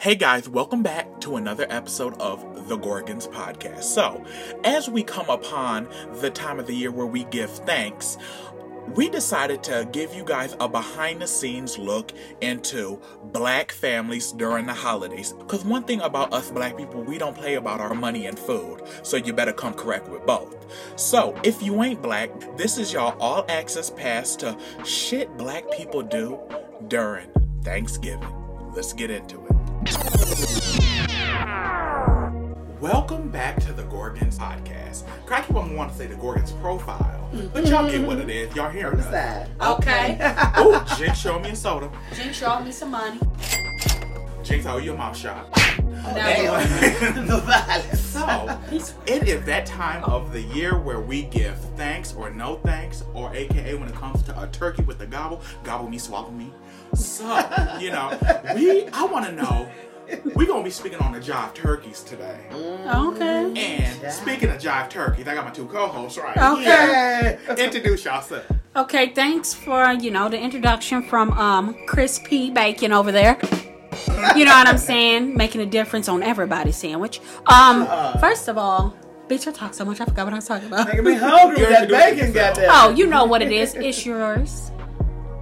Hey guys, welcome back to another episode of the Gorgons podcast. So, as we come upon the time of the year where we give thanks, we decided to give you guys a behind the scenes look into black families during the holidays. Because one thing about us black people, we don't play about our money and food. So you better come correct with both. So if you ain't black, this is y'all all access pass to shit black people do during Thanksgiving. Let's get into it. Welcome back to the Gorgons podcast. I keep on wanting to say the Gorgons profile, but y'all get what it is. Y'all hearing What's us. that? Okay. Oh, Jinx, show me a soda. Jinx show me some money. Jinx, oh, how your mouth shot? Now, Damn. the violence. So, it is that time of the year where we give thanks or no thanks, or AKA when it comes to a turkey with the gobble, gobble me, swallow me. So, you know, we, I want to know, we going to be speaking on the jive turkeys today. Okay. And speaking of jive turkeys, I got my two co-hosts right Okay. here. Introduce yourself. Okay, thanks for, you know, the introduction from um Chris P. Bacon over there. You know what I'm saying? Making a difference on everybody's sandwich. Um, first of all, bitch, I talk so much, I forgot what I was talking about. Making me hungry with You're that bacon, yourself. goddamn. Oh, you know what it is. It's yours.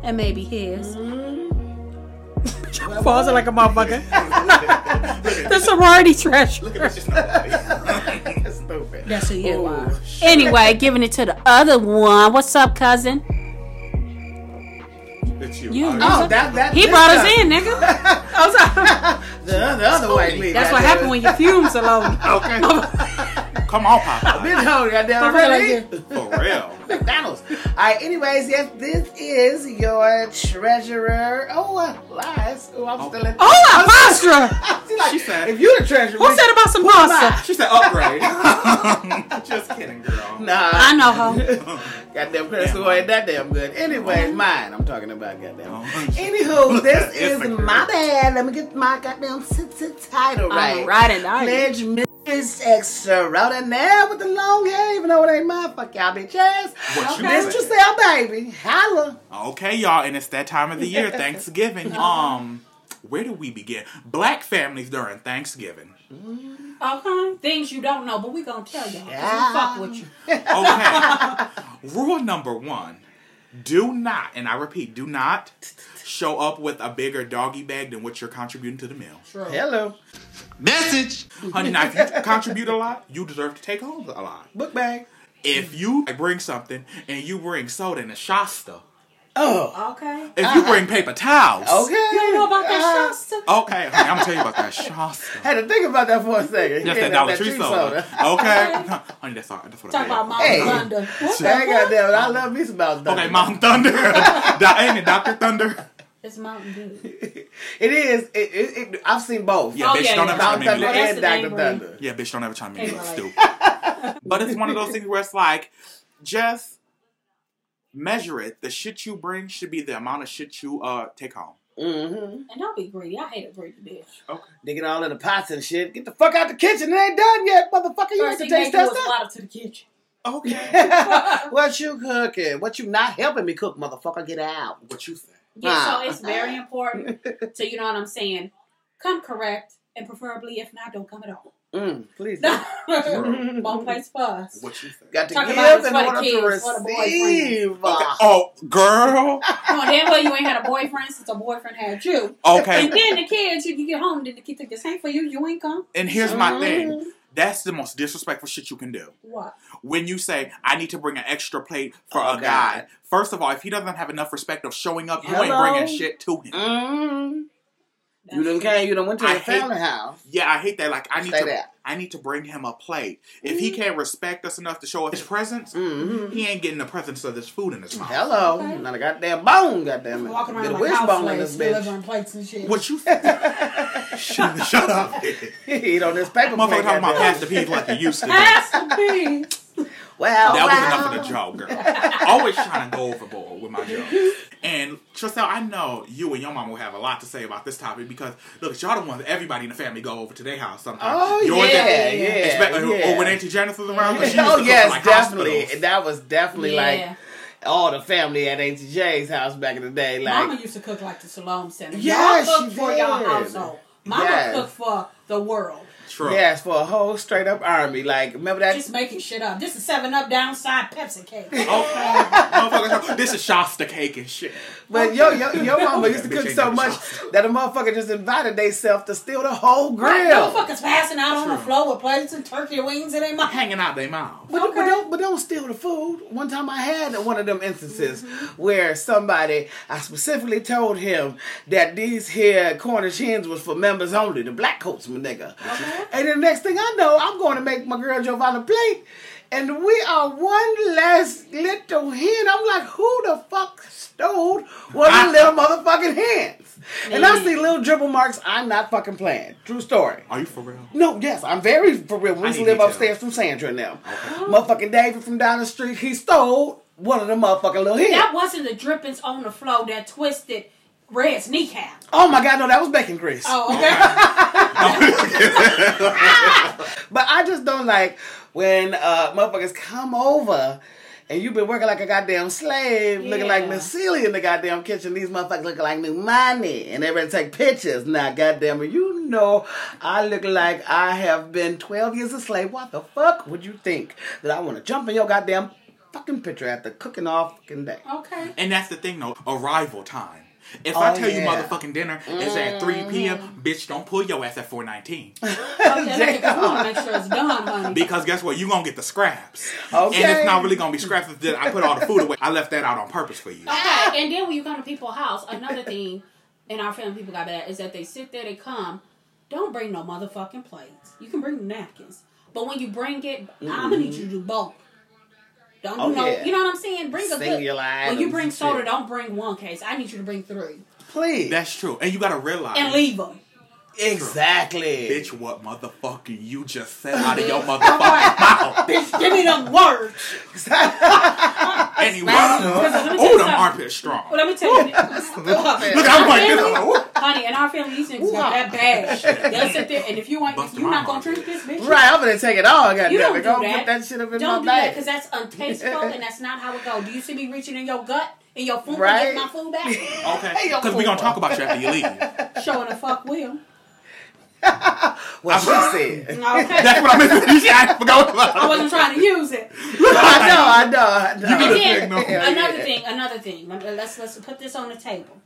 And maybe his. Pausing like a motherfucker. the sorority treasure. Look at this, just. Stupid. That's who you Oh, Anyway, giving it to the other one. What's up, cousin? It's you. You- Oh, Oh, that, that, He brought us in, nigga. I was like, The, the other white meat. That's what happened when your fumes alone. Okay. Come on, Papa. Been hungry, goddamn. I feel Ready? For real. McDonald's. All right. Anyways, yes, this is your treasurer. Oh, uh, lies. Oh, I'm still in. Oh, a pasta! She, like, She said- if you're the treasurer, Who said about some who am I? pasta? She said upgrade. Just kidding, girl. Nah. I know her. Goddamn Chris Yeah, who ain't that damn good. Anyways, mine. I'm talking about goddamn. Oh. Anywho, this is my bad. Let me get my goddamn sit sit title right. I'm right and I. Pledge Miss Extraordinaire with the long hair, even though it ain't mine. Fuck y'all bitch ass. What you Okay. Mr. say? Sell baby. Holla. Okay, y'all, and it's that time of the year, Thanksgiving. Um, where do we begin? Black families during Thanksgiving. Okay. Things you don't know, but we gonna tell y'all. 'cause Yeah. We fuck with you. Okay. Rule number one: Do not, and I repeat, do not show up with a bigger doggy bag than what you're contributing to the meal. Hello. Message. Honey, now if you contribute a lot, you deserve to take home a lot. Book bag. If you bring something and you bring soda and a Shasta, Oh. Okay. if you bring paper towels, Okay. You don't know about that Uh, Shasta? okay, honey, I'm gonna tell you about that Shasta. Had to think about that for a second. That's Yeah, that Dollar Tree tree soda. Okay, honey, that's all. That's what Talk I about meant. Mountain Hey. Thunder. What the Hey, goddamn. I love me some Mountain Thunder. Okay, Mountain Thunder. Do- Ain't it Doctor Thunder? It's Mountain Dew. It is. It, it, it, I've seen both. Yeah, Oh, bitch, yeah, don't yeah. ever try to Mountain make me look. And Dr. Thunder. Yeah, bitch, don't ever try to make me look stupid. But it's one of those things where it's like, just measure it. The shit you bring should be the amount of shit you uh take home. Mm-hmm. And don't be greedy. I hate a greedy bitch. Okay. Digging all in the pots and shit. Get the fuck out the kitchen. It ain't done yet, motherfucker. You First have to taste do that is stuff. to the kitchen. Okay. what you cooking? What you not helping me cook, motherfucker? Get out. what you think? Yeah, Ah. so it's very important. So you know what I'm saying? Come correct, and preferably, if not, don't come at all. Mm, please. One place for us. What you say? Got to Talk give about it in order kids, to receive. Okay. Oh, girl. Come on, damn well you ain't had a boyfriend since a boyfriend had you. Okay. And then the kids, you, you get home, then the kid think the same for you, you ain't come. And here's my Mm. thing. That's the most disrespectful shit you can do. What? When you say, I need to bring an extra plate for Oh, a guy. First of all, if he doesn't have enough respect of showing up, you ain't bringing shit to him. Mm. You done came. You done went to I the hate- family house. Yeah, I hate that. Like, I need Say to, that. I need to bring him a plate. If he can't respect us enough to show us his presence, Mm-hmm. he ain't getting the presence of this food in his mouth. Hello. Okay. Not a goddamn bone, goddamn it. Walking Get around a like wishbone in this bitch. delivering plates and shit. What you? shut, shut up. Eat on this paper Motherfucker plate. talking about goddamn. Pastor Pete like he used to. do. Pastor P. Well, That was well. enough of the joke, girl. Always trying to go overboard with my jokes. And Tristel, I know you and your mom will have a lot to say about this topic because look, y'all the ones that everybody in the family go over to their house sometimes. Oh Yours yeah, and- yeah, Expect- uh, yeah. Or when Auntie Jennifer's around, 'cause she oh, used to Oh cook yes, for, like, definitely. hospitals. That was definitely Yeah. like all the family at Auntie Jay's house back in the day. Like Mama used to cook like the Salome Center. Yeah, y'all cook she for y'all did. household. Mama Yes. cook for the world. True. Yes, for a whole straight up army. Like, remember that? Just making shit up. This is Seven Up downside Pepsi cake. Okay. Motherfucker, this is Shasta cake and shit. But yo, yo, your mama used to cook so much shot. that a motherfucker just invited theyself to steal the whole grill. Right, motherfuckers passing out on the floor with plates and turkey wings in their mouth. Hanging out their mouth. But, but, don't, but don't steal the food. One time I had one of them instances where somebody, I specifically told him that these here Cornish hens was for members only, the black coats, my nigga. And the next thing I know, I'm going to make my girl Giovanna plate. And we are one less little hen. I'm like, who the fuck stole one of the little motherfucking hens? And I see little dribble marks. I'm not fucking playing. True story. Are you for real? No, yes, I'm very for real. We used to live details. upstairs from Sandra and them. Motherfucking David from down the street, he stole one of the motherfucking little hens. That wasn't the drippings on the floor that twisted Red's kneecap. Oh my god, no, that was bacon grease. Oh, okay. But I just don't like when uh motherfuckers come over and you've been working like a goddamn slave, looking like Yeah. Miss Celia in the goddamn kitchen. These motherfuckers looking like new money, and they ready to take pictures. Now, goddamn it, you know I look like I have been twelve years a slave. What the fuck would you think that I want to jump in your goddamn fucking picture after cooking all fucking day? okay. And that's the thing, though. Arrival time. If I Oh, tell you motherfucking dinner is at 3 p.m., mm. bitch, don't pull your ass at 419. Okay, because want to make sure it's done, honey. Because guess what? You're going to get the scraps. Okay. And it's not really going to be scraps. It's just I put all the food away. I left that out on purpose for you. Okay, and then when you come to people's house, another thing in our family people got bad is that they sit there, they come, don't bring no motherfucking plates. You can bring napkins. But when you bring it, I'm gonna need you to do both. Don't oh, do Oh, no, yeah. you know what I'm saying? Bring a good. Singular When you bring soda, shit. don't bring one case. I need you to bring three Please. That's true. And you got to realize. and leave them. exactly. Bitch, what motherfucker you just said out of your motherfucking mouth? Bitch, give me them words. Anyway. Let me tell Oh, them something. armpits strong. Well, let me tell you. Look, I'm like this. Honey, in our family, these niggas got that bad shit. They'll sit there, and if you ain't, Bust you're not gonna drink this, bitch, Right, I'm gonna take it all. Goddamn You don't it. do Go that. put that shit up in Don't do my that because that's untasteful and that's not how it goes. Do you see me reaching in your gut and your food Right. get my food back? Okay. Because we're going to talk about you after you leave. Showing the fuck will. What she said. Okay. That's what I meant to say. I forgot about I wasn't trying to use it. I know, I know, I know. And then said no. Another yeah. thing, another thing. Let- Let's let's put this on the table.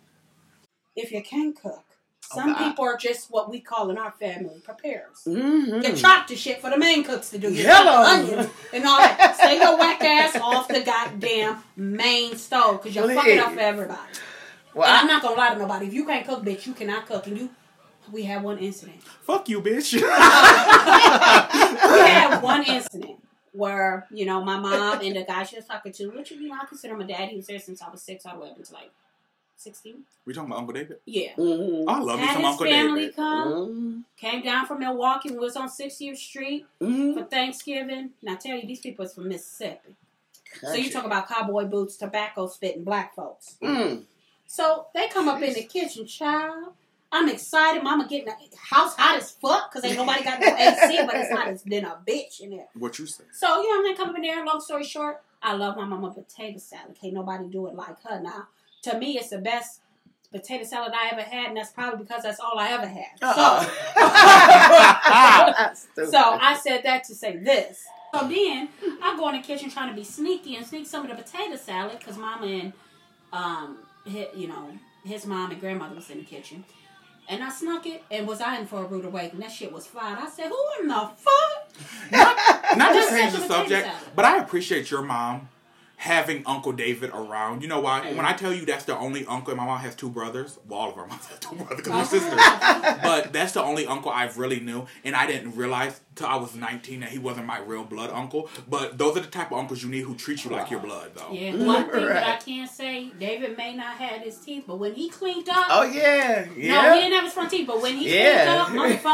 If you can cook, some Okay. people are just what we call in our family preparers. Mhm. You chop the shit for the main cooks to do. You Hello. onions and all that. Stay your whack ass off the goddamn main stove because you're fucking up for everybody. Well, and I'm not gonna lie to nobody. If you can't cook, bitch, you cannot cook. And you, we had one incident. Fuck you, bitch. We had one incident where you know my mom and the guy she was talking to, which you know I consider my dad. He was there since I was six all the way up until like sixteen. we talking about Uncle David? Yeah. Mhm. I love me Had some his Uncle family David. come, Mhm. came down from Milwaukee, and was on 60th Street Mhm. for Thanksgiving. And I tell you, these people is from Mississippi. So you Country. talk about cowboy boots, tobacco spitting black folks. Mm. So they come up in the kitchen, child. I'm excited. Mama getting the house hot as fuck because ain't nobody got no AC, but it's hot as been a bitch in there. What you say? So, you know, I'm gonna come up in there. Long story short, I love my mama potato salad. Can't nobody do it like her now. To me, it's the best potato salad I ever had, and that's probably because that's all I ever had. Uh-uh. So, so I said that to say this. So then I go in the kitchen trying to be sneaky and sneak some of the potato salad because mama and um, hi you know, his mom and grandmother was in the kitchen. And I snuck it and was eyeing for a rude awakening. That shit was fried. I said, "Who in the fuck?" Not to Just change the subject, but I appreciate your mom having Uncle David around. You know why? When I tell you that's the only uncle, my mom has two brothers. Well, all of our moms have two brothers because we're sisters. but that's the only uncle I've really knew, and I didn't realize till I was 19 that he wasn't my real blood uncle. But those are the type of uncles you need who treat you like your blood, though. Yeah, one thing that I Right. can say, David may not have his teeth, but when he cleaned up, Oh yeah, no, he didn't have his front teeth, but when he Yeah. cleaned up,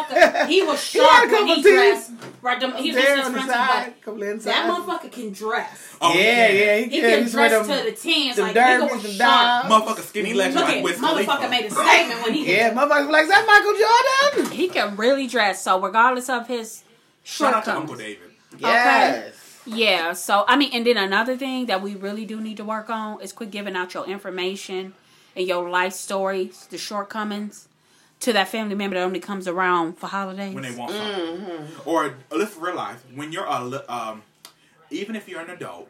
motherfucker, he was He had a sharp when couple he teeth. dressed. Right, them, he was there his on the front side, teeth, couple inside. that motherfucker can dress. Oh, yeah, yeah, he, He can. can He's one dress of to them, the tens, them like nigga derbies was and sharp. dimes. Motherfucker skinny legs Look like at Wiz motherfucker Khalifa. made a statement when he Yeah, motherfuckers be like, is that Michael Jordan? he can really dress. So regardless of his Shout out to. Uncle David. Yes. Yeah, so I mean, and then another thing that we really do need to work on is quit giving out your information and your life stories, the shortcomings. to that family member that only comes around for holidays. when they want something. Or let's realize when you're a li- um, even if you're an adult,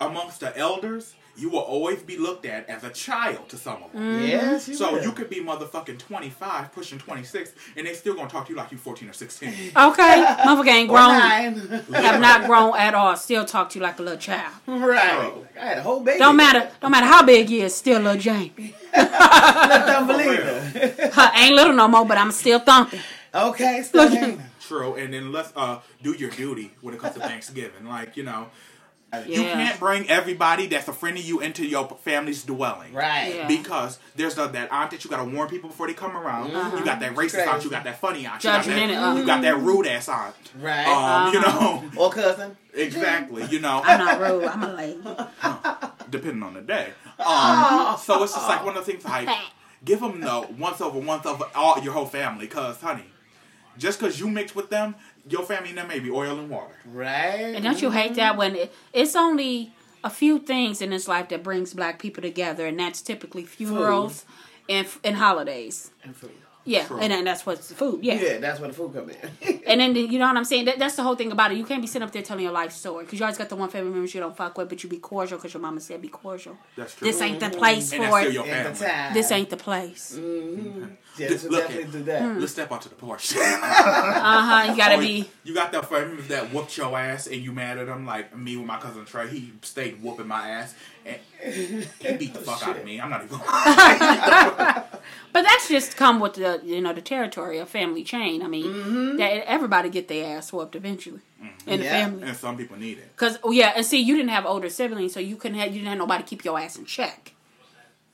amongst the elders, you will always be looked at as a child to some of them. Yes, you So will. you could be motherfucking 25, pushing 26, and they still gonna talk to you like you 14 or 16. Okay, motherfucker ain't grown, nine. have not grown at all. Still talk to you like a little child. right. I had a whole baby. Don't matter, don't matter how big he is, still little Jamie. Don't believe real. it. Huh, ain't little no more, but I'm still thumping. Okay, still Look- True, and then let's uh do your duty when it comes to Thanksgiving. Like you know, you Yeah. can't bring everybody that's a friend of you into your family's dwelling. Right. Yeah. Because there's the, that aunt that you gotta warn people before they come around. You got that racist Crazy. aunt. You got that funny aunt. You got Judgmental that, aunt. you got that rude ass aunt. Right. Um, you Uh-huh. know, or cousin. exactly. You know, I'm not rude. I'm a lady. depending on the day. Um, so it's just like one of the things like give them the once over once over all your whole family. Cause honey, just cause you mix with them, your family and them may be oil and water. Right. And don't you hate that when it, it's only a few things in this life that brings black people together, and that's typically funerals and and holidays. And food. Yeah, True. and then that's what's the food. Yeah. Yeah, that's where the food come in. And then you know what I'm saying. That, that's the whole thing about it. You can't be sitting up there telling your life story because you always got the one family member you don't fuck with, but you be cordial because your mama said be cordial. That's true. This ain't the mm-hmm. place and that's for still it. your At family. This ain't the place. Mm-hmm. Mm-hmm. Yeah, Just so look definitely at- do that. Mm. Let's step out to the porch. Uh huh. You gotta Or be. You got the family members that whooped your ass and you mad at them. Like me with my cousin Trey, he stayed whooping my ass and he beat the fuck out of me. I'm not even. But that's just come with the you know the territory of family chain. I mean, Mm-hmm. that everybody get their ass whooped eventually in the family. and some people need it. Cause oh yeah, and see, you didn't have older siblings, so you couldn't have you didn't have nobody keep your ass in check.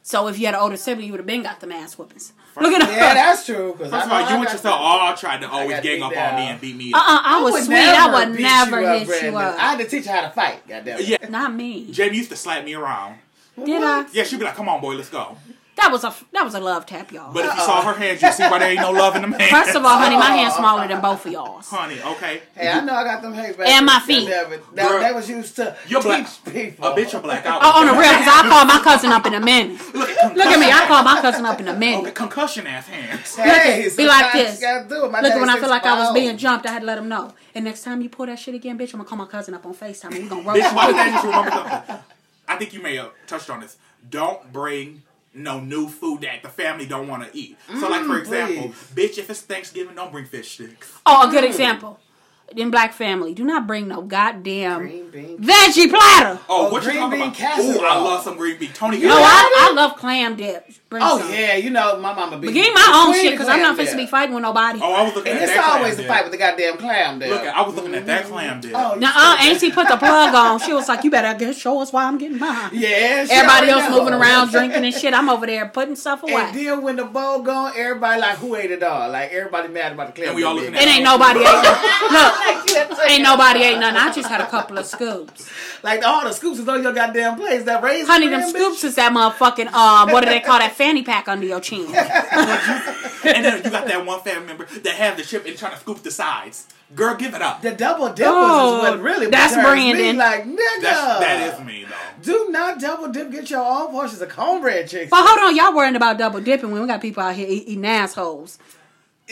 So if you had an older sibling, you would have been got the ass whoopings. Look at that. Yeah, her. that's true. Cause First of all, you I and got yourself some- all tried to always gang beat up on me and beat me Uh Up. Uh-uh, I was would sweet. I would never you up, hit you up. I had to teach you how to fight. Goddamn. Yeah, Not me. Jamie used to slap me around. Did I? Yeah, she'd be like, "Come on, boy, let's go." That was a that was a love tap, y'all. But if you saw her hands, you see why there ain't no love in them hands. First of all, honey, my hand's smaller than both of y'all's. honey, okay. Hey, I know I got them hate back. And my feet. That, Girl, that was used to You're black. people. A bitch will black out. Oh, on the real, because I call my cousin up in a minute. Look Look at me, I call my cousin up in a Okay, minute. concussion ass hands. Hey, Be like this. Do. My Look, when I feel like I was being jumped, I had to let him know. And next time you pull that shit again, bitch, I'm gonna call my cousin up on FaceTime and we gonna roast Bitch, why you. did you remember something? I think you may have touched on this. Don't bring no new food that the family don't want to eat. So, like mm, for example, bitch, if it's Thanksgiving, don't bring fish sticks. Oh, a good mm. example. In black family, do not bring no goddamn Green bean. veggie platter. Oh, Oh, what you talking bean about? casserole. Ooh, I love some green bean. Tony, No, got I, I love clam dip. Bring Oh some. yeah, you know my mama be. But give me my own shit because I'm not supposed to be fighting with nobody. Oh, I was looking And at it's that always clam a dip. fight with the goddamn clam there. Look, I was looking at that clam dip. Oh, Now, uh, Auntie put the plug on. She was like, "You better get show us why I'm getting mine." yeah. Everybody else know. moving around, drinking and shit. I'm over there putting stuff And away. then when the bowl gone, everybody like who ate it all? Like everybody mad about the clam. And we all dip. looking at It ain't nobody ate nothing. Look, ain't nobody ate nothing. I just had a couple of scoops. Like all the scoops is on your goddamn place. That raisin. Honey, them bitch. scoops is that motherfucking um, what do they call that fanny pack under your chin? and then you got that one family member that have the chip and trying to scoop the sides. Girl, give it up. The double dippers Oh, is what really that's turns me. Brandon. Like nigga, That's, that is me, though. Do not double dip. Get your own portions of cornbread chicks. But hold on, y'all worrying about double dipping when we got people out here eating assholes.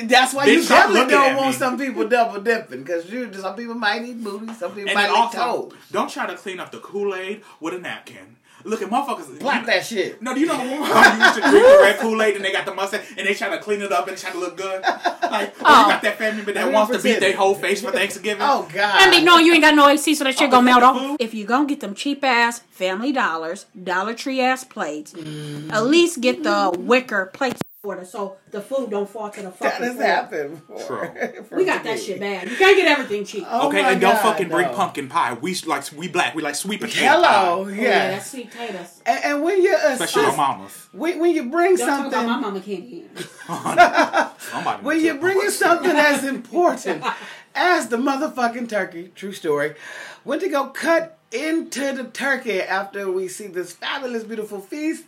That's why you Bitch, stop definitely don't want me. some people double dipping because you some people might eat booty, some people And might then eat also, toes. don't try to clean up the Kool Aid with a napkin. Look at motherfuckers. Block that shit. No, do you know how you used to drink the red Kool Aid and they got the mustache and they try to clean it up and try to look good? Like, oh. Oh. you got that family member that wants to beat their whole face for Thanksgiving. Oh God. And be knowing you ain't got no AC, so that shit Oh, gonna melt off. food? If you gonna get them cheap ass Family Dollars, Dollar Tree ass plates, Mm-hmm. at least get the wicker plates for it, so the food don't fall to the that fucking has floor. happened before. We got that shit bad. You can't get everything cheap. Oh okay, my and don't God, fucking bring pumpkin pie. We like we black. We like sweet potato Hello, pie. Oh, yeah, yeah. that's sweet potatoes. and, and when you Especially my assist, mamas. when, when you bring Don't talk about my something, mama can't eat. Somebody when you're bringing something as important as the motherfucking turkey, true story, went to go cut into the turkey after we see this fabulous, beautiful feast,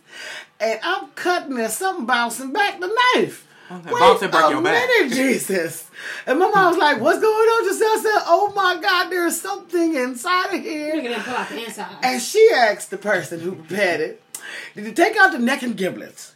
and I'm cutting and something bouncing back the knife. Okay, Wait bounce and a your back. minute, Jesus. And my mom was like, what's going on? Giselle said, oh my God, there's something inside of here. Look at them pull out the inside. And she asked the person who prepared it, did you take out the neck and giblets?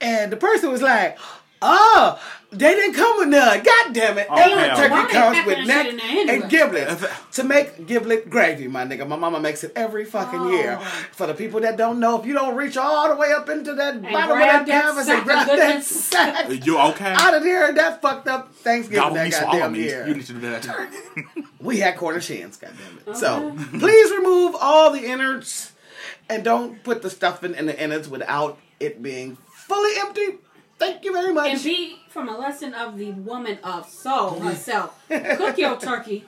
And the person was like, Oh, they didn't come with none. God damn it. Oh, Every hell. turkey Why comes with that neck shit in anyway? and giblets. To make giblet gravy, my nigga. My mama makes it every fucking Oh. year. For the people that don't know, if you don't reach all the way up into that bottom of that that canvas and of grab that sack You okay? out of there, that fucked up Thanksgiving Gobble me, that goddamn me. year. You need to do that. We had Cornish God damn it. So please remove all the innards and don't put the stuffing in the innards without it being fully empty. Thank you very much. And be from a lesson of the woman of soul herself. Cook your turkey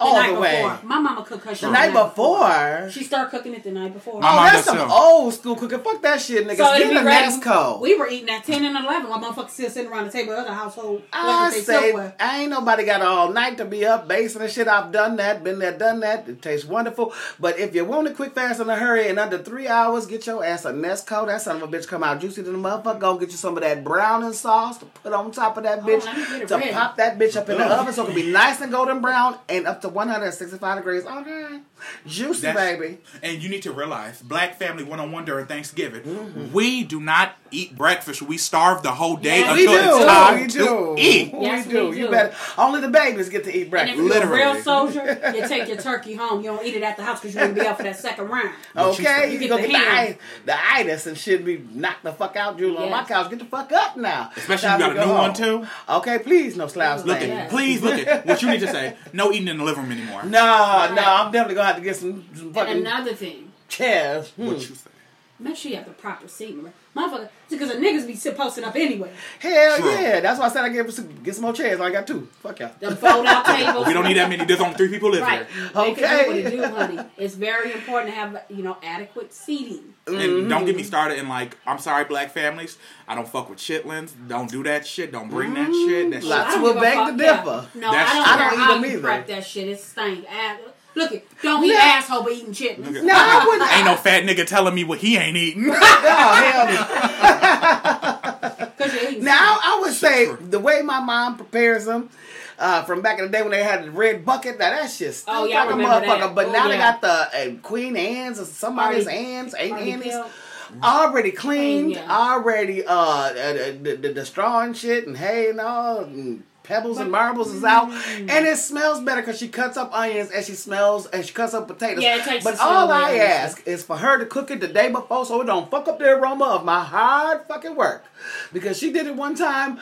All night the before. My mama cooked her shit the night before. She started cooking it the night before. My Oh, that's some too. old school cooking. Fuck that shit, niggas. So Get it'd in the ready. Nesco. We were eating at 10 and 11 while motherfuckers still sitting around the table at other household. I say. I ain't nobody got all night to be up basing and shit. I've done that, been there, done that. It tastes wonderful. But if you want it quick, fast, in a hurry, in under three hours, get your ass a Nesco. That son of a bitch come out juicy to the motherfucker. Go get you some of that browning sauce to put on top of that Oh, bitch. let me get it to ready. pop that bitch up in the oven so it can be nice and golden brown and up to 165 degrees. Okay. Juicy, That's- baby. And you need to realize, black family one on one during Thanksgiving, mm-hmm. we do not eat breakfast. We starve the whole day Yes, We until do. it's time We to do. eat. Yes, we do. we You better. Only the babies get to eat And if breakfast. you're a Literally. real soldier, you take your turkey home. You don't eat it at the house because you want to be up for that second round. Okay, you, You can get go the get the, hand. i- the itis and should be knocked the fuck out. You on my Yes. couch, get the fuck up now. Especially Time you got a go new one too. Okay, please, no slabs. Look at, Yes. please look at what you need to say. No eating in the living room anymore. No, no, I'm definitely gonna have to get some, some And fucking another thing, chairs. Hmm. What you say? Make sure you have the proper seating. Motherfucker, because the niggas be sit posted up anyway. Hell True. yeah, that's why I said I get some, get some more chairs. I got two. Fuck y'all. Them fold out tables. We don't need that many. There's only three people live Right. here. Okay. do what it do, honey. It's very important to have, you know, adequate seating. And mm-hmm. don't get me started in like, I'm sorry, black families. I don't fuck with chitlins. Don't do that shit. Don't bring that shit. That mm, Lots I shit. will don't give a beg fuck. to Yeah. differ. No, That's I don't true. care I don't how eat 'em you either. prep that shit. It stank. Ass- ah, Look it. Don't eat No. asshole but eating chitlins. No, I wouldn't. Ain't no fat nigga telling me what he ain't eating. Oh, hell no. Because you're Now I would say the way my mom prepares them. Uh, from back in the day when they had the red bucket, now that shit stink Oh, yeah, like a motherfucker. that. But Oh, now they got the uh, Queen Anne's or somebody's Already- Anne's, ain't already Anne's, peeled. already cleaned, Clean, yeah. already uh, uh the, the, the straw and shit and hay and all. And, Pebbles and marbles is out, Mm. and it smells better because she cuts up onions and she smells and she cuts up potatoes. Yeah, it takes but all I ask is for her to cook it the day before so it don't fuck up the aroma of my hard fucking work. Because she did it one time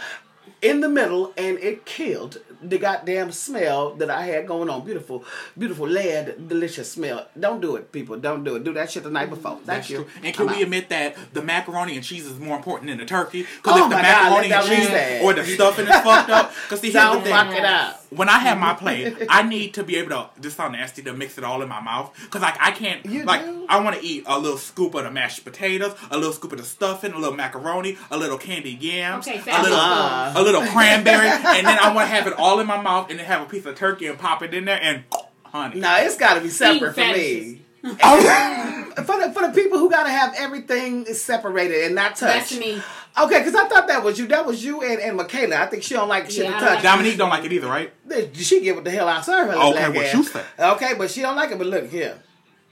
in the middle and it killed the goddamn smell that I had going on. Beautiful, beautiful lead, delicious smell. Don't do it, people. Don't do it. Do that shit the night before. Thank That's you. true. And can I'm we out. admit that the macaroni and cheese is more important than the turkey? Because Oh if the my God, macaroni let and cheese reset. or the stuffing is fucked up, because see, here's the Don't thing. fuck it up. when I have my plate, I need to be able to. This sound nasty to mix it all in my mouth because like I can't. You like do? I want to eat a little scoop of the mashed potatoes, a little scoop of the stuffing, a little macaroni, a little candied yams, Okay, a little Uh-uh. A little cranberry, and then I want to have it all in my mouth, and then have a piece of turkey and pop it in there and honey. No, it's got to be separate for me. Oh, For the, for the people who got to have everything is separated and not touched. That's me. Okay, because I thought that was you. That was you and, and Michaela. I think she don't like shit Yeah, to touch. like- Dominique don't like it either, right? She get what the hell I serve her. little Okay, black what ass. you say. Okay, but she don't like it. But look here.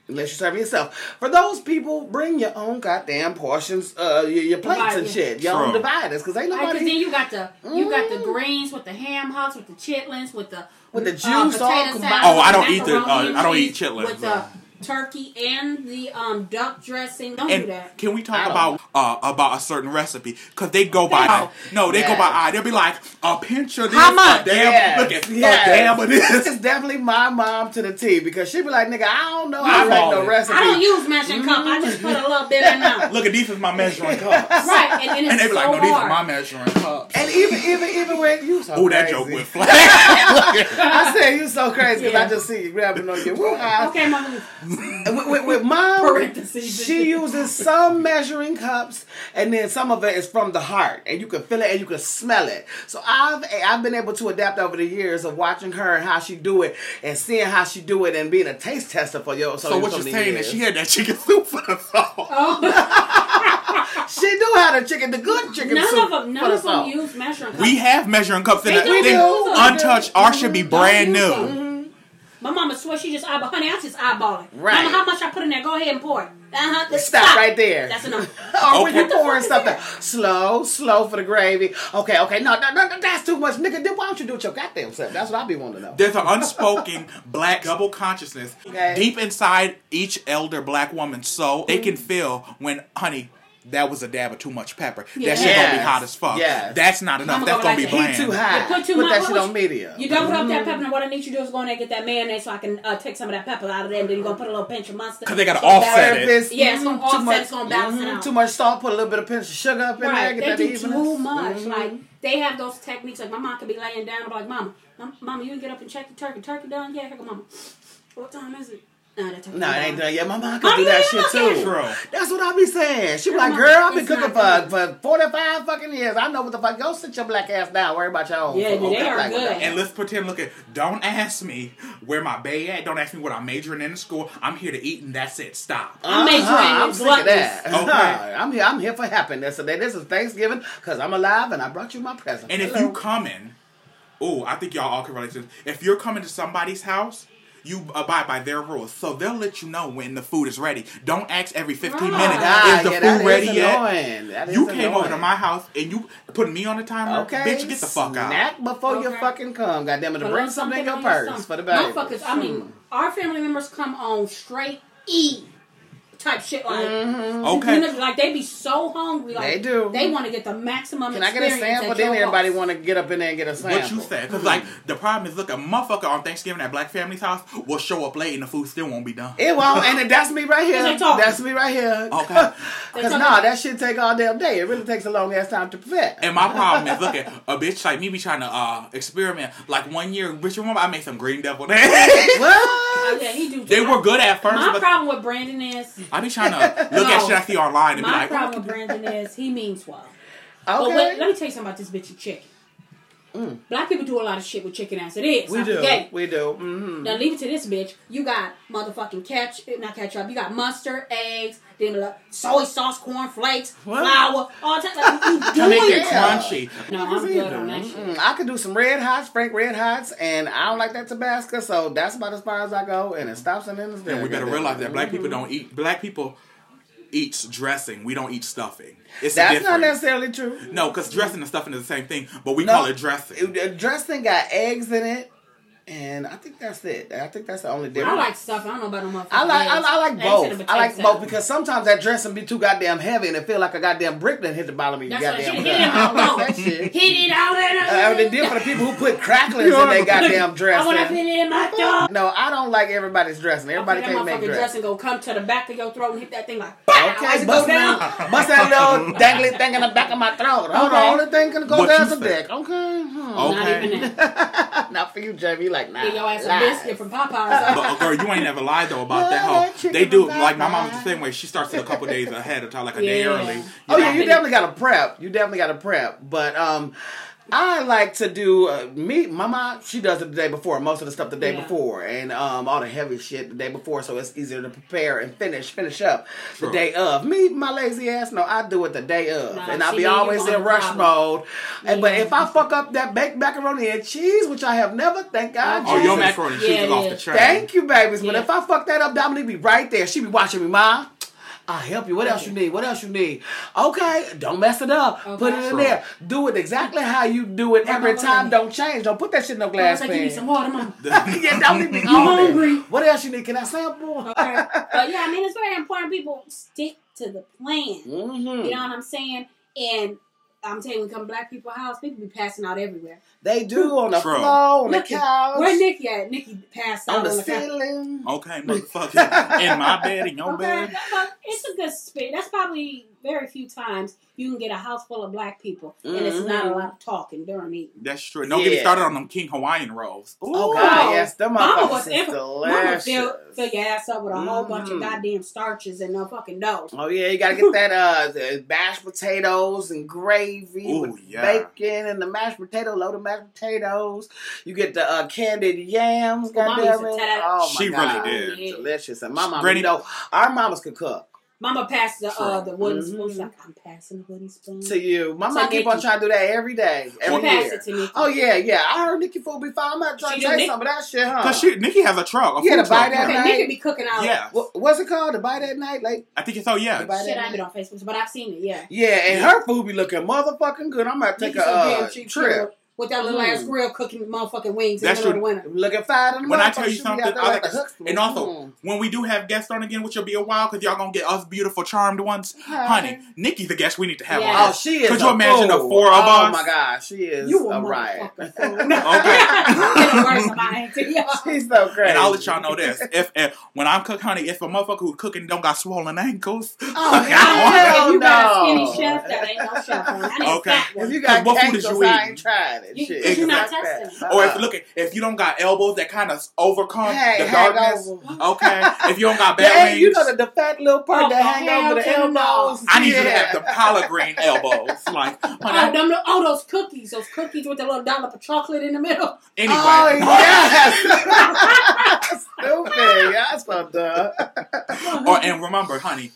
Unless you serve it yourself. For those people, bring your own goddamn portions, uh, your, your plates Divide, and shit. Your own True. dividers, because ain't nobody. Because nobody then you got the you got Mm. the greens with the ham hocks with the chitlins with the With the uh, juice all potato combined. Oh, I don't eat the, macaroni uh, I don't eat cheese chitlins, with the turkey and the um duck dressing. Don't do that. can we talk don't about uh, about a certain recipe? Because they go by No. no, they go by eye. They'll be like a pinch of this, How much? a damn Yes, look at yes. a damn of this. is definitely my mom to the T because she be like, nigga, I don't know. My I like fault. no recipe. I don't use measuring cup. I just put a little bit in there. Look at these is my measuring cups. Right, and then it's And they be so like, no, these are my measuring cups. and even even even when you so Oh, that joke went flat. I said you so crazy because Yeah. I just see you grabbing on your woo eyes. Okay, mama. And With, with, with mom, Parentheses. she uses some measuring cups, and then some of it is from the heart, and you can feel it and you can smell it. So I've I've been able to adapt over the years of watching her and how she do it, and seeing how she do it, and being a taste tester for your. So, So what you're saying years. is she had that chicken soup for the salt. Oh. she do have the chicken, the good chicken None soup of them, for none the of them use measuring cups. We have measuring cups in They the do thing. use them. Untouched. Ours should be brand use new. Them. My mama swear she just eyeball. Honey, I just eyeballing. Right. Mama, how much I put in there? Go ahead and pour it. Uh-huh. Let's Stop, right there. That's enough. or when Okay. you pouring What the something slow, slow for the gravy. Okay, okay, no, no, no, no, that's too much, nigga. Then why don't you do it your goddamn self? That's what I be wanting to know. There's an unspoken black double consciousness Okay. deep inside each elder black woman's soul. They can feel when, honey, that was a dab of too much pepper. That shit gonna be hot as fuck. Yes. That's not enough. Mama That's gonna gonna be like to bland. Too high. You put too Put much. that shit on medium. You double up that pepper, and what I need you to do is go in there and get that mayonnaise so I can uh, take some of that pepper out of there, and then you're gonna put a little pinch of mustard. 'Cause they gotta It's gonna offset it. If Yeah, it's gonna mm, offset, too much, it's gonna balance it mhm, out. Too much salt, put a little bit of pinch of sugar up in there, Right, get they that do evenness. too much. Mhm. Like they have those techniques. Like my mom could be laying down, and be like, "Mama, Mama, you can get up and check the turkey. Turkey done? Yeah, here go, Mama. What time is it? Nah, No, it ain't done yet. My mom could do that shit too. True. That's what I be saying. She be like, girl, I've been cooking for, for 45 fucking years. I know what the fuck. Go sit your black ass down. Worry about your own. Yeah, food. they are like, good. And let's pretend, look at, don't ask me where my bay at. Don't ask me what I'm majoring in school. I'm here to eat and that's it. Stop. I'm majoring Uh-huh, in I'm sick of that. Okay. I'm here. I'm here for happiness today. This is Thanksgiving because I'm alive and I brought you my present. And if Hello. you coming, oh, I think y'all all can relate to this. If you're coming to somebody's house, you abide by their rules. So they'll let you know when the food is ready. Don't ask every 15 Right. minutes, Ah, is the yeah, food ready yet? You is came over to my house and you put me on the timer. Okay, Bitch, get the fuck out. Snack before you fucking come. Goddamn it, to bring on something in your on purse stomach. for the baby. Motherfuckers, I mean, our family members come on straight E type shit like. Okay. You know, like they be so hungry, like They do. They want to get the maximum. Can I get a experience sample? Then everybody want to get up in there and get a sample. What you said, because like the problem is, look, a motherfucker on Thanksgiving at Black Family's house will show up late and the food still won't be done. It won't, and that's me right here. That's me right here. Okay. Because talking. nah, that shit take all damn day. It really takes a long ass time to prepare. And my problem is, look at a bitch like me be trying to uh experiment. Like one year, bitch, remember I made some green devil eggs. Oh, what? yeah, he do. they were good at first, My but problem with Brandon is I be trying to look at No. shit I see online and be like, my like, problem with Brandon is he means well. But wait, Okay. let me tell you something about this bitchy chicken. Black people do a lot of shit with chicken as it is. Mm. We I do. forget. We do. hmm Now leave it to this bitch. You got motherfucking ketchup, not ketchup. You got mustard, eggs, then soy sauce, corn flakes, What? flour, all that. Like, you to make it it? Crunchy. No, I'm good on that shit. Mm, I could do some red hots, Frank red hots, and I don't like that Tabasco, so that's about as far as I go, and it stops and ends there. And we gotta realize that black Mm-hmm. people don't eat. Black people eats dressing. We don't eat stuffing. It's That's not necessarily true. No, because dressing and stuffing is the same thing, but we No, call it dressing. dressing got eggs in it, and I think that's it. I think that's the only difference. I like stuff. I don't know about no motherfucking I like I. I like Eggs and a both. potato I like salad. both because sometimes that dressing be too goddamn heavy and it feel like a goddamn brick that hit the bottom of your That's what goddamn shit gut. hit in I don't my like that shit. Hit it out Uh, in the deal for the people who put cracklings in their goddamn I want to put it in my throat. No, I don't like everybody's dressing. Everybody okay, can't make motherfucking dressing. dressing go come to the back of your throat and hit that thing like. Pow, Okay, it bust go down. that, bust that little dangly thing in the back of my throat. Hold Okay. on, only thing can go What down you is the say? dick. Okay. Hmm. Not Okay. even that. Not for you, Jamie. You like, nah. Get your ass a biscuit from Popeyes. But uh, girl, you ain't never lied though about that Yeah, whole. They do like my Popeyes. mom was the same way. She starts it a couple days ahead of time, like a day early. You Oh yeah, you definitely got to prep. You definitely got to prep. But um, I like to do uh, me. My mom, she does it the day before. Most of the stuff the day Yeah. before, and um, all the heavy shit the day before, so it's easier to prepare and finish finish up True. the day of. Me, my lazy ass, no, I do it the day of, Nah, and I'll be always in rush problem. mode. And, but if I fuck up that baked macaroni and cheese, which I have never, thank God, Oh, your macaroni and cheese Yeah, is off the train. Thank you, babies. But if I fuck that up, Dominique be right there. She be watching me, Ma. I'll help you. What else you need? What else you need? Okay, don't mess it up. Put it in True. there. Do it exactly how you do it every time. Don't change. Don't put that shit in no glass was like, you need some pan. water, mom. yeah, Dominique be You on there. hungry? What else you need? Can I sample? Okay. But yeah, I mean, it's very important people stick to the plan. hmm You know what I'm saying? And I'm telling you, when come black people house, people be passing out everywhere. They do on the True. floor, on the couch, Where Nikki at? Nikki passed out on on the the, couch. ceiling. Okay, motherfucker. in my bed, in your Okay, bed. but it's a good space. That's probably very few times you can get a house full of black people, and it's not a Mhm. lot of talking during eating. That's true. Don't get me started on them King Hawaiian rolls. Oh God, yes, them Mama motherfuckers was is in, Mama delicious. fill, fill your ass up with a whole bunch of Mhm. goddamn starches and no fucking dough. Oh yeah, you gotta get that uh the mashed potatoes and gravy Ooh, with yeah. bacon and the mashed potato, load of mashed potatoes. You get the uh, candied yams, Well, Mama goddamn it. Oh my She really god, did. Yeah. delicious. And my mama, Granny- you know, our mamas could cook. Mama passed the uh the wooden Mhm. spoon. She's like, I'm passing the wooden spoon. To you, Mama So mom keep on trying to do that every day, She every passed it to Nikki. Oh yeah, yeah. I heard Nikki Fool before. I'm not trying She to do say Nick- some of that shit, huh? Cause she Nikki has a truck. A Yeah, food to buy truck. that Okay, night. Nikki be cooking out. Yeah, What, what's it called? To buy that night, like I think it's oh yeah. to buy Shit, I've night. been on Facebook, but I've seen it. Yeah. Yeah, and Yeah. her food be looking motherfucking good. I'm about to take Nikki a so damn uh, cheap trip. Shit with that little ass Mm. grill cooking motherfucking wings That's in the middle of the true. winter. Looking fine in the When I motherfucker. tell you something, I like like the to- Huxtable. and also Mm. when we do have guests on again, which will be a while, because y'all gonna get us beautiful, charmed ones. Hi. Honey, Nikki's the guest we need to have Yeah. on. Oh, she is. Could a you imagine the four of us? oh, my gosh, she is You a a riot. Okay. Get worse about it to y'all. She's so great. And I'll let y'all know this: if, if when I'm cook, honey, if a motherfucker who's cooking don't got swollen ankles, Oh, I hell if you got a no. skinny chef, that ain't no chef. on. Okay. a. If you got What food is cankles, you eating? Ain't tried it. You- Shit. 'cause you're not Fuck that. testing. or if Uh-uh. look, if you don't got elbows that kind of overcome Hey, the darkness, over. okay. If you don't got Yeah, bad you know the, the fat little part Oh, that oh, hang over the to the elbows. I need you to have the collard green elbows. Like, Oh, them, oh, those cookies, those cookies with the little dollop of chocolate in the middle. anyway. Oh yes. Stupid. That's fucked up. Or and remember, honey,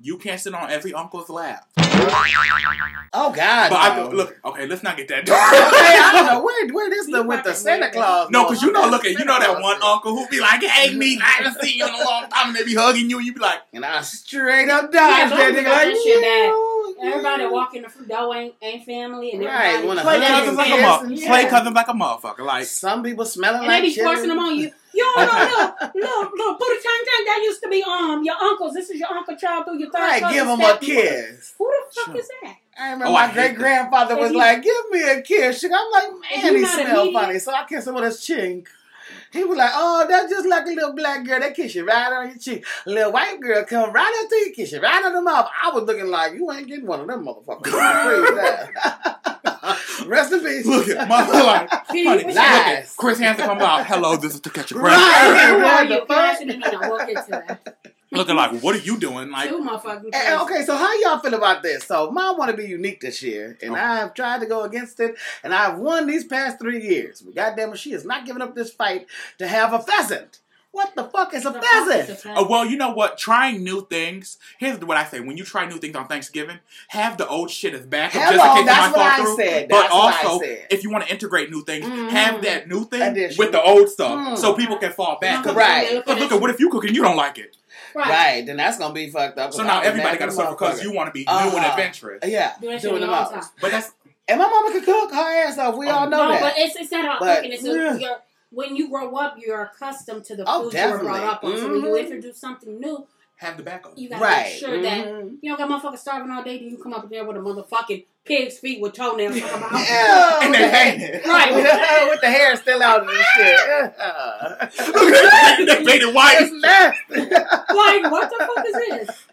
you can't sit on every uncle's lap. Oh God. But I look, okay, let's not get that Okay, dark. I don't know where where this the with the Santa. Claus. No, because you know, look at you know that one uncle who be like, "Hey, me, I haven't seen you in a long time," and they be hugging you, and you be like, And I straight up Yeah, that nigga like shit bad. Everybody no." walking the fruit dough ain't, ain't family, and Right, everybody wanna "Play hug cousins like a kiss mother, and play shit. cousins like a motherfucker." Like, Some people smelling And like they be chili. forcing them on you. Yo, no, no, no, no, booty time time. That used to be um your uncles. This is your uncle child through your third Right, cousin, give him a step- kiss. Who the fuck Sure. is that? I remember Oh, my great grandfather was If you- like, "Give me a kiss." Chick. I'm like, "Man, you he not smell immediate- funny." So I kissed him with his chink. He was like, "Oh, that's just like a little black girl. They kiss you right on your cheek. A little white girl come right up to you, kiss you right on the mouth." I was looking like, "You ain't getting one of them motherfuckers." I'm of that. Rest in peace. look at my like, See, honey, you look at Chris Hansen come out. Hello, this is to catch your breath. Right. Who are What you? the Can fuck? I shouldn't even know. We'll get to that. Looking like, what are you doing? Like, Two motherfucking And- okay, so how y'all feel about this? So mine want to be unique this year, and oh. Okay. I have tried to go against it, and I've won these past three years. But goddamn it, she is not giving up this fight to have a pheasant. What the fuck is a The fuck is pheasant? a Oh, well, you know what? Trying new things. Here's what I say: when you try new things on Thanksgiving, have the old shit as backup just in case it that's what fall I through. said. But That's what I also, said. if you want to integrate new things, Mhm. have that new thing Addition. with the old stuff, Mm. so people can fall back. Because Right. look at what if you cook and you don't like it? Right. Right, then that's gonna be fucked up. So now everybody got to at suffer because you want to be new and Uh-huh. adventurous. Yeah, Do that shit doing in them your out. own time. But that's And my mama can cook her ass off. We all know no, that. but it's, it's not about But, cooking. It's a, yeah. you're, when you grow up, you're accustomed to the Oh, food you were brought up on. So when you Mhm. introduce something new, have the backup. you gotta right. make sure that Mhm. you don't got motherfuckers starving all day. Then you come up there with a motherfucking pig's feet with toenails. talking about, Yeah, and they the- painted. Right. with the hair still out of and shit. Look at that. They painted white. It's nasty. like, what the fuck is this?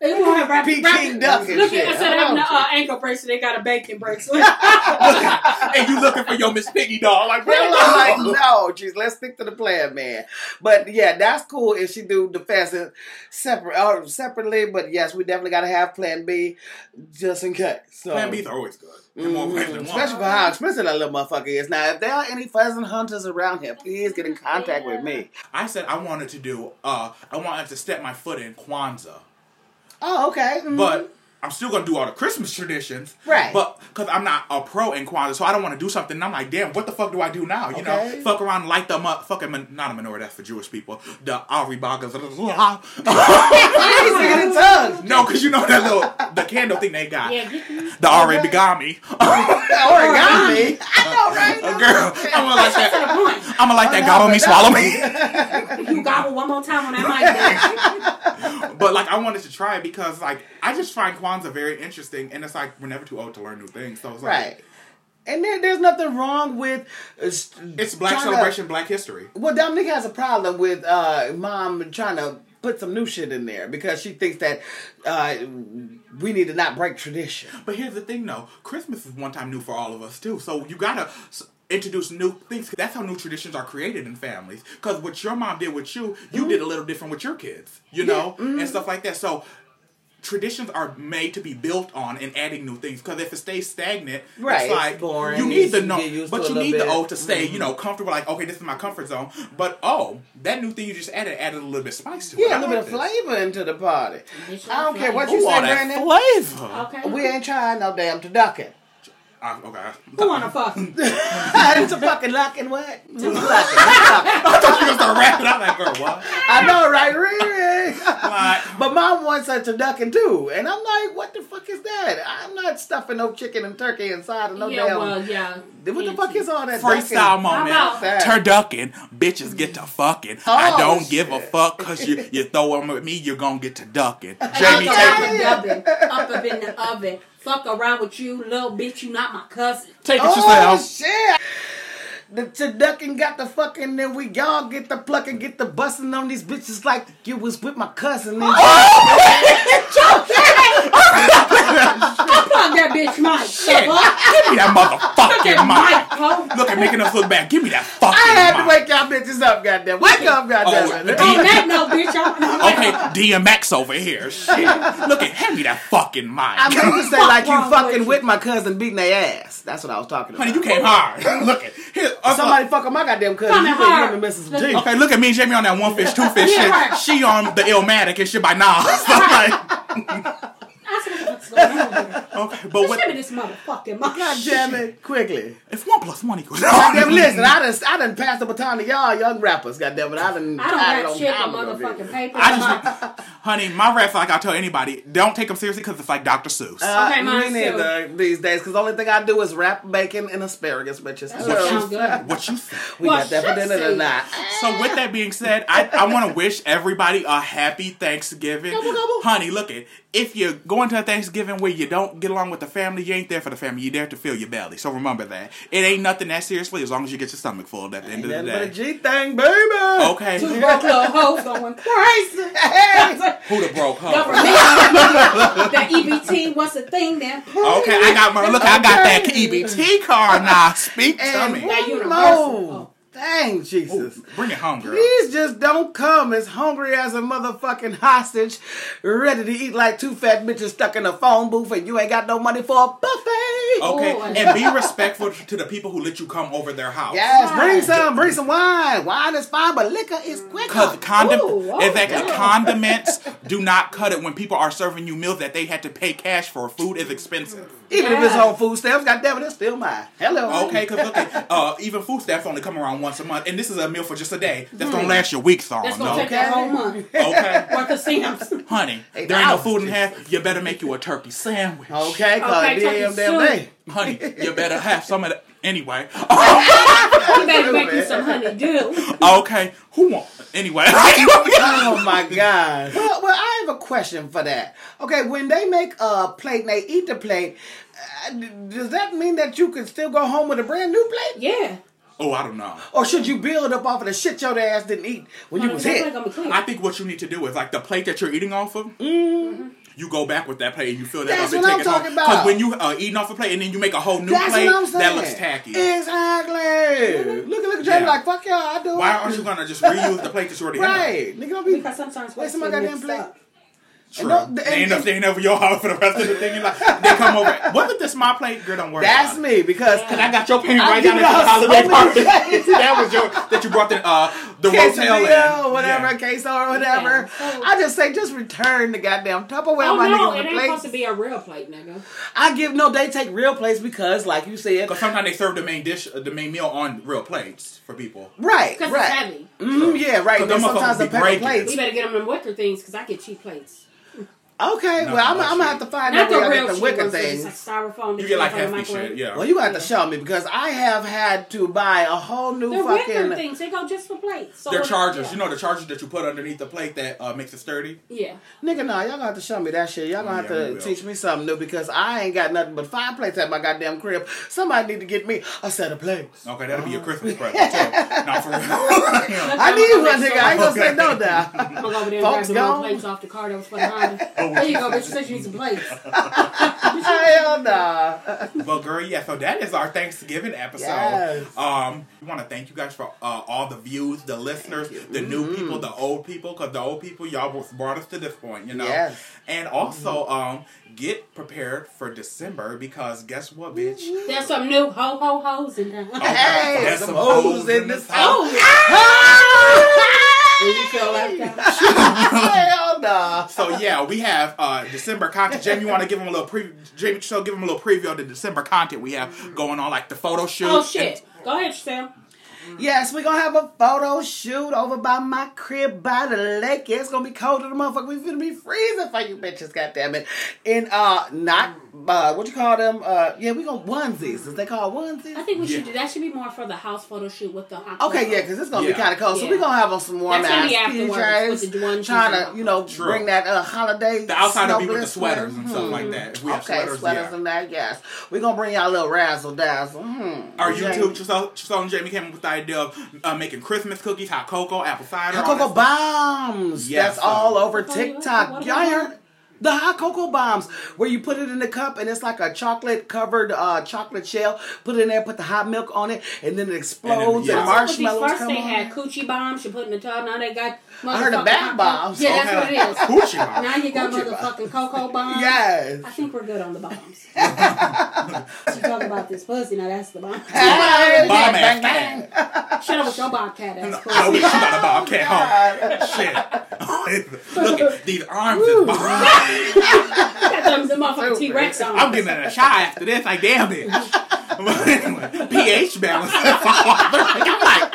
They will have rap, Peking rap- duck and Look shit. at instead of having an uh, ankle bracelet, they got a bacon bracelet. and you looking for your Miss Piggy doll. Like, really? I'm like, no, jeez, let's stick to the plan, man. But yeah, that's cool if she do the pheasant separate or separately. But yes, we definitely got to have Plan B just in case. So. Plan B's are always good. In more ways Mhm. Especially for how expensive that little motherfucker is. Now, if there are any pheasant hunters around here, please get in contact with me. I said I wanted to do. uh I wanted to step my foot in Kwanzaa. Oh, okay. Mhm. but I'm still gonna do all the Christmas traditions, Right. But because I'm not a pro in Kwanzaa, so I don't want to do something. And I'm like, damn, what the fuck do I do now? You know, fuck around, and light them up, fucking min- not a menorah. That's for Jewish people. The Ari Bagas. He's singing in tongues. no, because you know that little the candle thing they got. yeah. The Ari Bigami. Origami. I know, right? Girl, I'm gonna like that. I'm gonna like that. Gobble me, swallow me. You gobble one more time on that mic. But like, I wanted to try it because like I just find Kwanzaa very interesting, and it's like we're never too old to learn new things. So it's like, Right. And there, there's nothing wrong with. Uh, It's Black trying to- celebration, Black history. well, Dominique has a problem with uh, mom trying to put some new shit in there because she thinks that uh, we need to not break tradition. But here's the thing, though. Christmas is one time new for all of us too. So you gotta introduce new things. That's how new traditions are created in families. Because what your mom did with you, you did a little different with your kids. You know, and stuff like that. So traditions are made to be built on and adding new things. Because if it stays stagnant, Right, it's it's boring. you need the You no, but to you need little the bit. Mm-hmm. To stay, you know, comfortable. Like, okay, this is my comfort zone. But oh, that new thing you just added added a little bit of spice to it. Yeah, a little bit of this. flavor into the party. I don't care what you Ooh, say, all that Brandon. flavor. Okay. We ain't trying no damn to turducken. Uh, okay. Who wanna fuck? it's a fucking luckin' what? It's a luckin'. I thought you were gonna start rapping. I'm like, girl, what? I know, right? Riri. Like, But mom wants a turducken too, and I'm like, what the fuck is that? I'm not stuffing no chicken and turkey inside of no yeah, damn. well, yeah. what the fuck is all that? freestyle ducking? moment. How about- Turducken, bitches get to fucking. I Oh, don't give a fuck because you you throw them at me, you're gonna get to ducking. Jamie up Taylor, in the oven, up up in the oven. Fuck around with you, little bitch. You not my cousin. take it Oh yourself. shit! The turducken got the fucking, then we y'all get the plucking, get the busting on these bitches like you was with my cousin. And I plug that bitch mic. Shit, the fuck? give me that motherfucking mic. ho. Look at making us look bad. Give me that fucking I had to mic. wake y'all bitches up, goddamn. Wake up, goddamn. Oh, it. On that note, bitch, I'm Okay, DMX over here. Shit. Look at hand me that fucking mic. I meant to say like you fucking with with my cousin beating their ass. That's what I was talking about. Honey, you came hard. Look at here. uh, Somebody fuck up my goddamn cousin. Coming You think you hard. want me missing some Look- teeth? Okay, look at me and Jamie on that one fish, two fish Yeah, shit. right. She on the Illmatic and shit by Nas. like, I said, what the fuck's going on here? okay, but Just what, give me this motherfucking mic. God damn it, quickly. if one plus one equals Goddamn, listen, I done, I done passed the baton to y'all young rappers, goddamn it. I done I don't tied it rap shit time on motherfucking bitch. paper. I just, honey, my raps like I tell anybody, don't take them seriously because it's like Dr. Seuss. Uh, Okay, me neither these days, because the only thing I do is wrap bacon and asparagus, bitches. That So, sounds good. what you think? we Well, got that for shit, dinner tonight. So with that being said, I, I want to wish everybody a happy Thanksgiving. Gobble, gobble. Honey, look it. If you're going to a Thanksgiving where you don't get along with the family, you ain't there for the family. You're there to fill your belly. So remember that. It ain't nothing that seriously as long as you get your stomach full at the end of the Nothing but a day. G thing, baby. Okay. Two broke little hoes going crazy. Hey. Who the broke hoe? That EBT was a thing then. Okay, I got my look. I got that EBT card now. Speak to me. That one universal. more. Dang, Jesus. Oh, bring it home, girl. Please just don't come as hungry as a motherfucking hostage, ready to eat like two fat bitches stuck in a phone booth and you ain't got no money for a buffet. Okay, Oh, and be respectful to the people who let you come over their house. Yes, bring some, bring some wine. Wine is fine, but liquor is quicker. Because condom, Ooh, oh, exactly, yeah. condiments do not cut it when people are serving you meals that they had to pay cash for. Food is expensive. Even if it's on food stamps, goddamn it, it's still mine. Hello. Okay, because look at uh, even food stamps only come around once a month, and this is a meal for just a day. That's gonna last your weeks on. That's gonna No? take that whole month. Okay, Worth of stamps. honey, Hey, there ain't no food in half. You better make you a turkey sandwich. Okay, cause Okay, it turkey damn damn day. Honey, you better have some of that. Anyway, You better make you some honeydew. okay, who want? Anyway, Oh my god. Well, well, I have a question for that. Okay, when they make a plate and they eat the plate, uh, does that mean that you can still go home with a brand new plate? Yeah. oh, I don't know. Or should you build up off of the shit your ass didn't eat when you was hit? plate gonna be clean. I think what you need to do is like the plate that you're eating off of. Mm-hmm. You go back with that plate and you feel that That's what I'm it home. talking about. Because when you uh, eating off a plate and then you make a whole new That's plate, what I'm saying. that looks tacky. Exactly. Look at look at Jamie Yeah. like fuck y'all. I do. Why aren't you gonna just reuse the plate that you already have? Right, nigga, don't be. because sometimes Wait, what's somebody goddamn plate. up. True. No, they and- end up staying over your house for the rest of the thing. You're like, they come over. Wasn't this my plate? Girl, don't worry. That's about me because And I got your payment I right down at the y'all holiday party. that was your that you brought the uh the rotel quesadilla whatever, Yeah. queso or whatever. Yeah, so- I just say just return the goddamn Tupperware Oh my no, nigga it on the ain't plate. supposed to be a real plate, nigga. I give no, they take real plates because, like you said, Because sometimes they serve the main dish, uh, the main meal on real plates for people. right, Because it's right, heavy. mm, yeah, right. Then them sometimes the motherfuckers be paper breaking. plates. We better get them them wicker things because I get cheap plates. Okay, No, well, I'm, I'm gonna have to find Not out the where I get the cheap wicker ones. It's things. like styrofoam. You get like put in the hefty shit, yeah. Well, you got to show me because I have had to buy a whole new The wicker fucking. things, they go just for plates. So They're chargers. yeah. You know the chargers that you put underneath the plate that uh, makes it sturdy. Yeah. Nigga, nah, y'all gonna have to show me that shit. Y'all gonna have Yeah, we to teach me something new because I ain't got nothing but five plates at my goddamn crib. Somebody need to get me a set of plates. Okay, that'll be your Christmas present too. Not for real. I need one, nigga. I ain't gonna say no now. I'm gonna go over there and grab Folks gone. plates off the car that was for the There you go, bitch. You said you need some plates. Hell nah. But girl, yeah. So that is our Thanksgiving episode. Yes. Um, we want to thank you guys for uh, all the views, the listeners, the new Mm-hmm. people, the old people, because the old people y'all brought us to this point, you know. Yes. Mm-hmm. And also, um, get prepared for December because guess what, bitch? There's some new ho ho hoes in there. Hey, There's some hoes in this Oh, house. do you feel like that? Hell nah. So yeah, we have uh December content. Jamie, you want to give them a little pre? Jamie, so give them a little preview of the December content we have going on, like the photo shoot. Oh shit. Go ahead, Sam. Yes, we're gonna have a photo shoot over by my crib by the lake. Yeah, it's gonna be cold to the motherfucker. We gonna be freezing for you bitches, goddamn it. And uh not uh what you call them? Uh yeah, we gonna onesies. Is they called onesies? I think we should do that. Should be more for the house photo shoot with the hot. Okay, yeah, because it's gonna Yeah. be kind of cold. So Yeah. we're gonna have on some warm That's gonna ass be afterwards PJs, with the onesies Trying to, you know, True. bring that uh, holiday. The outside will be with the snow sweaters bliss and stuff like that. If we have okay, sweaters, sweaters yeah. and that, yes. We're gonna bring y'all a little razzle dazzle. Hmm. Our Yeah. YouTube, Chisel, Chisel and Jamie came up with the idea of uh, making Christmas cookies, hot cocoa, apple cider. Hot cocoa stuff. bombs. Yeah, That's so- all over TikTok. Y'all heard the hot cocoa bombs where you put it in the cup and it's like a chocolate covered uh, chocolate shell. Put it in there, put the hot milk on it, and then it explodes and, yeah. marshmallows First come they on. had coochie bombs you put in the tub. Now they got. I heard of motherfucking bath bombs. Yeah, that's what it is. Coochie bomb. Now you got Coochie motherfucking cocoa bombs. Yes. I think we're good on the bombs. you talk about this pussy, now that's the bomb. Hey, Bomb bang, ass bang. Shut up with your bobcat ass I wish you got a bobcat home. Shit. Look at these arms is bomb. got them the motherfucking T Rex on. I'm getting in a shot after this. Like, damn it. But anyway, pH balance. I'm like,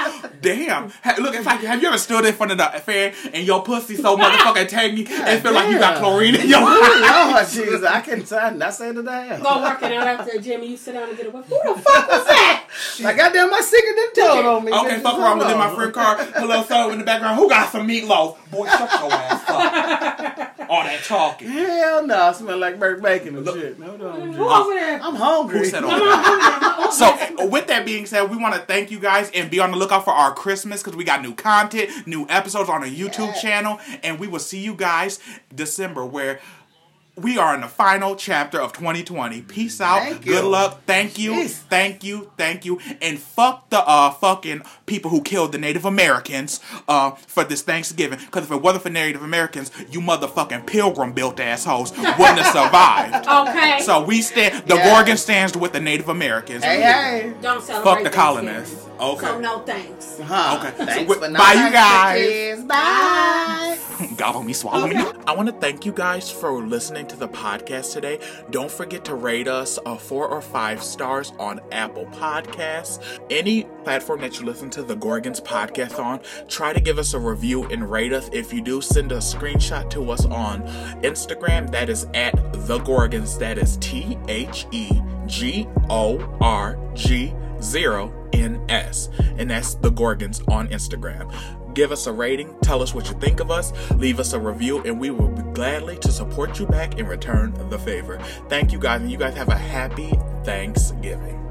damn. Mm. Look, it's like, have you ever stood in front of the fan and your pussy so motherfucking tangy and feel like you got chlorine in your Ooh, eye? Lord Jesus, I can tell. I say the damn. Go working out after the gym. You sit down and get a whip. Who the fuck was that? Like goddamn, my secret done told on me. Okay, bitches. fuck around with Hold my friend car. Hello, so in the background. Who got some meatloaf? Boy, shut your ass up. All that talking. Hell no, I smell like burnt bacon and shit. Hold on. Who over there? I'm hungry. Who said all that? So, with that being said, we want to thank you guys and be on the lookout for our Christmas because we got new content, new episodes on our YouTube Yeah. channel, and we will see you guys December where. We are in the final chapter of 2020. Peace out. Thank Good you. luck. Thank you. Jeez. Thank you. Thank you. And fuck the uh fucking people who killed the Native Americans uh for this Thanksgiving. Because if it wasn't for Native Americans, you motherfucking pilgrim built assholes wouldn't have survived. Okay. So we stand. The Yeah. Gorgon stands with the Native Americans. Hey, hey. don't celebrate Fuck the colonists. Thanksgiving. Okay. So no thanks. Huh. Okay. So Thanks wi- for bye, you guys. bitches. Bye. Gobble me, swallow me. I want to thank you guys for listening to the podcast today. Don't forget to rate us a four or five stars on Apple Podcasts. Any platform that you listen to the Gorgons podcast on, try to give us a review and rate us. If you do, send a screenshot to us on Instagram. That is at the Gorgons. That is T H E G O R G zero N S. And that's the Gorgons on Instagram. Give us a rating, tell us what you think of us, leave us a review, and we will be gladly to support you back and return the favor. Thank you guys, and you guys have a happy Thanksgiving.